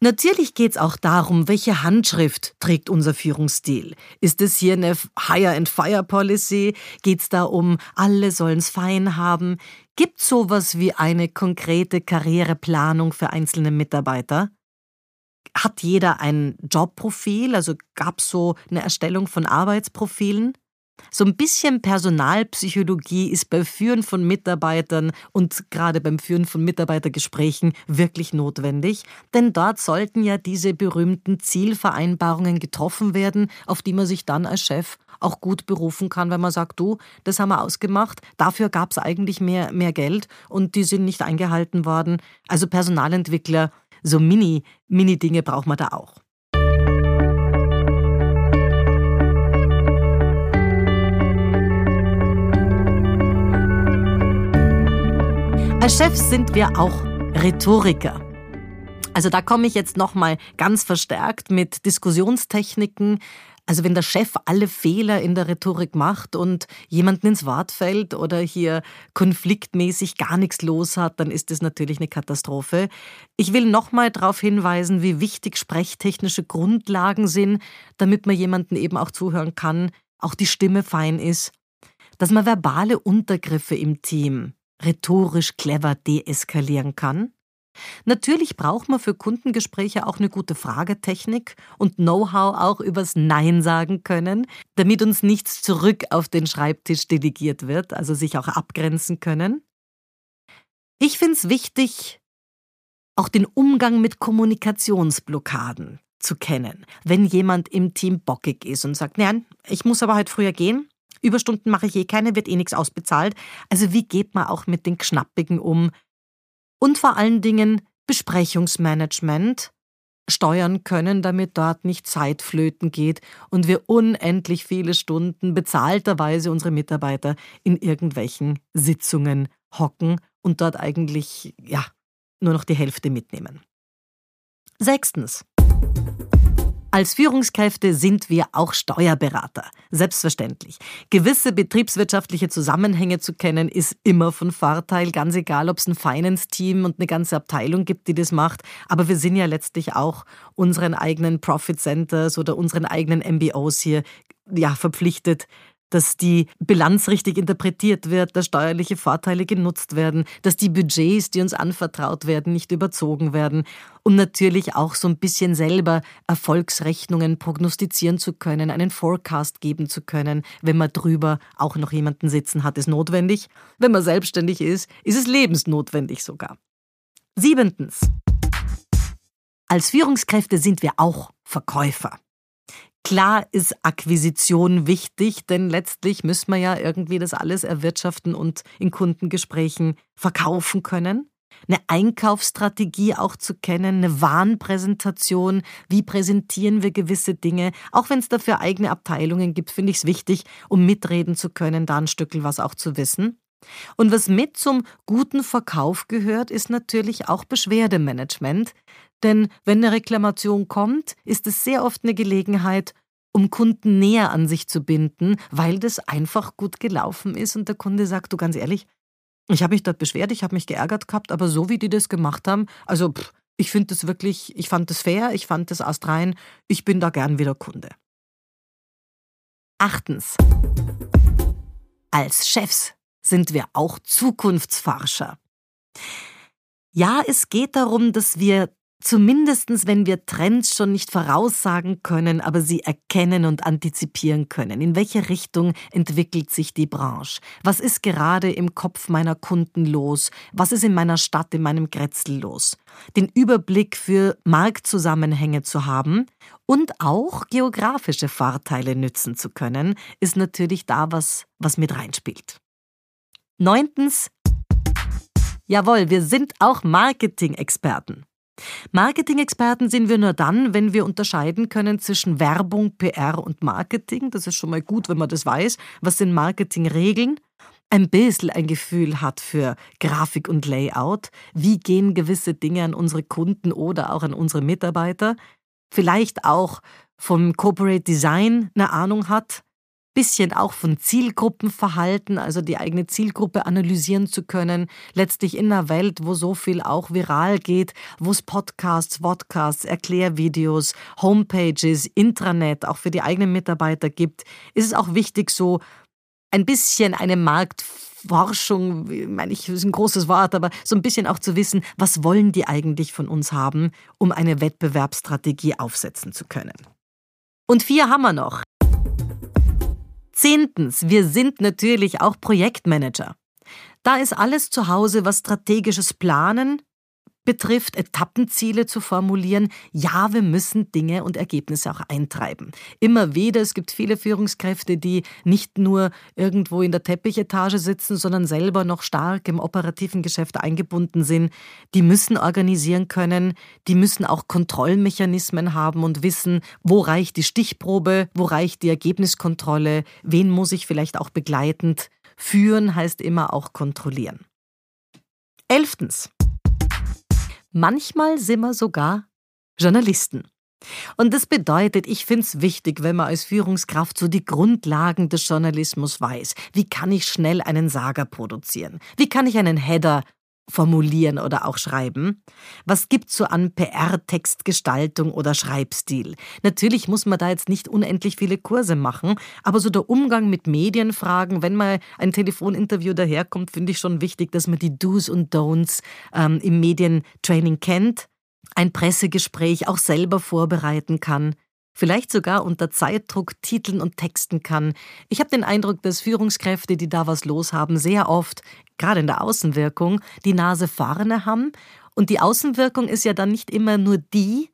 Natürlich geht es auch darum, welche Handschrift trägt unser Führungsstil. Ist es hier eine Hire-and-Fire-Policy? Geht es da um, alle sollen es fein haben? Gibt es sowas wie eine konkrete Karriereplanung für einzelne Mitarbeiter? Hat jeder ein Jobprofil? Also gab es so eine Erstellung von Arbeitsprofilen? So ein bisschen Personalpsychologie ist bei Führen von Mitarbeitern und gerade beim Führen von Mitarbeitergesprächen wirklich notwendig, denn dort sollten ja diese berühmten Zielvereinbarungen getroffen werden, auf die man sich dann als Chef auch gut berufen kann, wenn man sagt, du, das haben wir ausgemacht, dafür gab es eigentlich mehr, mehr Geld und die sind nicht eingehalten worden. Also Personalentwickler so Mini, Mini-Dinge braucht man da auch. Als Chefs sind wir auch Rhetoriker. Also da komme ich jetzt nochmal ganz verstärkt mit Diskussionstechniken Also wenn der Chef alle Fehler in der Rhetorik macht und jemanden ins Wort fällt oder hier konfliktmäßig gar nichts los hat, dann ist das natürlich eine Katastrophe. Ich will nochmal darauf hinweisen, wie wichtig sprechtechnische Grundlagen sind, damit man jemanden eben auch zuhören kann, auch die Stimme fein ist, dass man verbale Untergriffe im Team rhetorisch clever deeskalieren kann Natürlich braucht man für Kundengespräche auch eine gute Fragetechnik und Know-how auch übers Nein sagen können, damit uns nichts zurück auf den Schreibtisch delegiert wird, also sich auch abgrenzen können. Ich finde es wichtig, auch den Umgang mit Kommunikationsblockaden zu kennen. Wenn jemand im Team bockig ist und sagt, nein, ich muss aber heute früher gehen, Überstunden mache ich eh keine, wird eh nichts ausbezahlt. Also wie geht man auch mit den Knappigen um, und vor allen Dingen Besprechungsmanagement steuern können, damit dort nicht Zeit flöten geht und wir unendlich viele Stunden bezahlterweise unsere Mitarbeiter in irgendwelchen Sitzungen hocken und dort eigentlich ja nur noch die Hälfte mitnehmen. Sechstens. Als Führungskräfte sind wir auch Steuerberater. Selbstverständlich. Gewisse betriebswirtschaftliche Zusammenhänge zu kennen, ist immer von Vorteil, ganz egal, ob es ein Finance-Team und eine ganze Abteilung gibt, die das macht. Aber wir sind ja letztlich auch unseren eigenen Profit Centers oder unseren eigenen MBOs hier ja, verpflichtet, dass die Bilanz richtig interpretiert wird, dass steuerliche Vorteile genutzt werden, dass die Budgets, die uns anvertraut werden, nicht überzogen werden und natürlich auch so ein bisschen selber Erfolgsrechnungen prognostizieren zu können, einen Forecast geben zu können, wenn man drüber auch noch jemanden sitzen hat, ist notwendig. Wenn man selbstständig ist, ist es lebensnotwendig sogar. Siebentens. Als Führungskräfte sind wir auch Verkäufer. Klar ist Akquisition wichtig, denn letztlich müssen wir ja irgendwie das alles erwirtschaften und in Kundengesprächen verkaufen können. Eine Einkaufsstrategie auch zu kennen, eine Warnpräsentation, wie präsentieren wir gewisse Dinge. Auch wenn es dafür eigene Abteilungen gibt, finde ich es wichtig, um mitreden zu können, da ein Stückel was auch zu wissen. Und was mit zum guten Verkauf gehört, ist natürlich auch Beschwerdemanagement. Denn wenn eine Reklamation kommt, ist es sehr oft eine Gelegenheit, um Kunden näher an sich zu binden, weil das einfach gut gelaufen ist und der Kunde sagt, du ganz ehrlich, ich habe mich dort beschwert, ich habe mich geärgert gehabt, aber so wie die das gemacht haben, also pff, ich finde das wirklich, ich fand das fair, ich fand das astrein, ich bin da gern wieder Kunde. Achtens. Als Chefs sind wir auch Zukunftsforscher. Ja, es geht darum, dass wir Zumindestens, wenn wir Trends schon nicht voraussagen können, aber sie erkennen und antizipieren können. In welche Richtung entwickelt sich die Branche? Was ist gerade im Kopf meiner Kunden los? Was ist in meiner Stadt, in meinem Grätzl los? Den Überblick für Marktzusammenhänge zu haben und auch geografische Vorteile nützen zu können, ist natürlich da was, was mit reinspielt. Neuntens, jawohl, wir sind auch Marketing-Experten. Marketing-Experten sind wir nur dann, wenn wir unterscheiden können zwischen Werbung, PR und Marketing. Das ist schon mal gut, wenn man das weiß. Was sind Marketingregeln? Ein bisschen ein Gefühl hat für Grafik und Layout. Wie gehen gewisse Dinge an unsere Kunden oder auch an unsere Mitarbeiter? Vielleicht auch vom Corporate Design eine Ahnung hat bisschen auch von Zielgruppenverhalten, also die eigene Zielgruppe analysieren zu können. Letztlich in einer Welt, wo so viel auch viral geht, wo es Podcasts, Vodcasts, Erklärvideos, Homepages, Intranet auch für die eigenen Mitarbeiter gibt, ist es auch wichtig, so ein bisschen eine Marktforschung, ich meine ich, ist ein großes Wort, aber so ein bisschen auch zu wissen, was wollen die eigentlich von uns haben, um eine Wettbewerbsstrategie aufsetzen zu können. Und vier haben wir noch. Zehntens, wir sind natürlich auch Projektmanager. Da ist alles zu Hause, was strategisches Planen, betrifft, Etappenziele zu formulieren. Ja, wir müssen Dinge und Ergebnisse auch eintreiben. Immer wieder, es gibt viele Führungskräfte, die nicht nur irgendwo in der Teppichetage sitzen, sondern selber noch stark im operativen Geschäft eingebunden sind. Die müssen organisieren können, die müssen auch Kontrollmechanismen haben und wissen, wo reicht die Stichprobe, wo reicht die Ergebniskontrolle, wen muss ich vielleicht auch begleitend führen, heißt immer auch kontrollieren. Elftens. Manchmal sind wir sogar Journalisten. Und das bedeutet, ich finde es wichtig, wenn man als Führungskraft so die Grundlagen des Journalismus weiß. Wie kann ich schnell einen Sager produzieren? Wie kann ich einen Header formulieren oder auch schreiben? Was gibt's so an PR-Textgestaltung oder Schreibstil? Natürlich muss man da jetzt nicht unendlich viele Kurse machen, aber so der Umgang mit Medienfragen, wenn mal ein Telefoninterview daherkommt, finde ich schon wichtig, dass man die Do's und Don'ts ähm, im Medientraining kennt, ein Pressegespräch auch selber vorbereiten kann vielleicht sogar unter Zeitdruck titeln und texten kann. Ich habe den Eindruck, dass Führungskräfte, die da was los haben, sehr oft, gerade in der Außenwirkung, die Nase vorne haben. Und die Außenwirkung ist ja dann nicht immer nur die,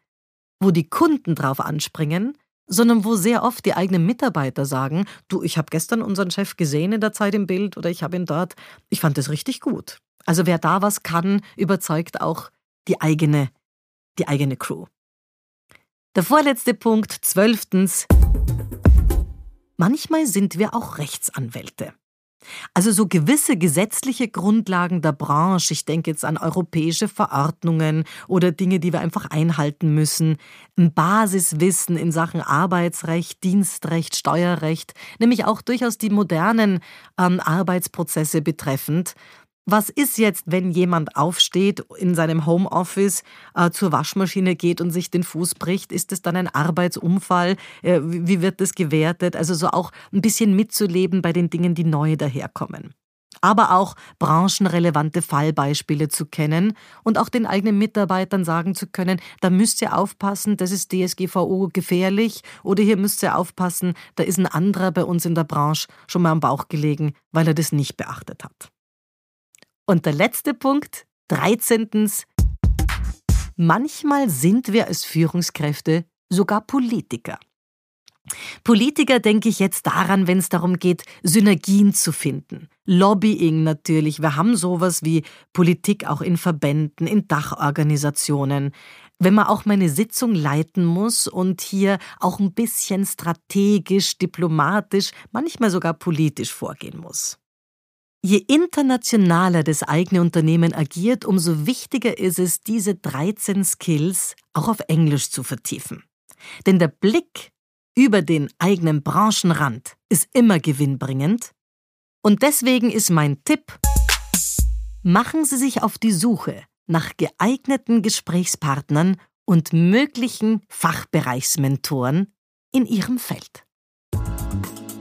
wo die Kunden drauf anspringen, sondern wo sehr oft die eigenen Mitarbeiter sagen, du, ich habe gestern unseren Chef gesehen in der Zeit im Bild oder ich habe ihn dort, ich fand das richtig gut. Also wer da was kann, überzeugt auch die eigene, die eigene Crew. Der vorletzte Punkt, zwölftens. Manchmal sind wir auch Rechtsanwälte. Also so gewisse gesetzliche Grundlagen der Branche, ich denke jetzt an europäische Verordnungen oder Dinge, die wir einfach einhalten müssen, ein Basiswissen in Sachen Arbeitsrecht, Dienstrecht, Steuerrecht, nämlich auch durchaus die modernen ähm, Arbeitsprozesse betreffend, was ist jetzt, wenn jemand aufsteht, in seinem Homeoffice äh, zur Waschmaschine geht und sich den Fuß bricht? Ist es dann ein Arbeitsunfall? Äh, wie wird das gewertet? Also so auch ein bisschen mitzuleben bei den Dingen, die neu daherkommen. Aber auch branchenrelevante Fallbeispiele zu kennen und auch den eigenen Mitarbeitern sagen zu können, da müsst ihr aufpassen, das ist DSGVO gefährlich oder hier müsst ihr aufpassen, da ist ein anderer bei uns in der Branche schon mal am Bauch gelegen, weil er das nicht beachtet hat. Und der letzte Punkt, 13. Manchmal sind wir als Führungskräfte sogar Politiker. Politiker denke ich jetzt daran, wenn es darum geht, Synergien zu finden. Lobbying natürlich. Wir haben sowas wie Politik auch in Verbänden, in Dachorganisationen. Wenn man auch meine Sitzung leiten muss und hier auch ein bisschen strategisch, diplomatisch, manchmal sogar politisch vorgehen muss. Je internationaler das eigene Unternehmen agiert, umso wichtiger ist es, diese 13 Skills auch auf Englisch zu vertiefen. Denn der Blick über den eigenen Branchenrand ist immer gewinnbringend. Und deswegen ist mein Tipp, machen Sie sich auf die Suche nach geeigneten Gesprächspartnern und möglichen Fachbereichsmentoren in Ihrem Feld.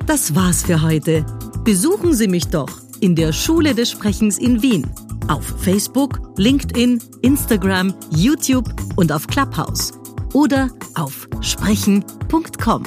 Das war's für heute. Besuchen Sie mich doch in der Schule des Sprechens in Wien. Auf Facebook, LinkedIn, Instagram, YouTube und auf Clubhouse. Oder auf sprechen.com.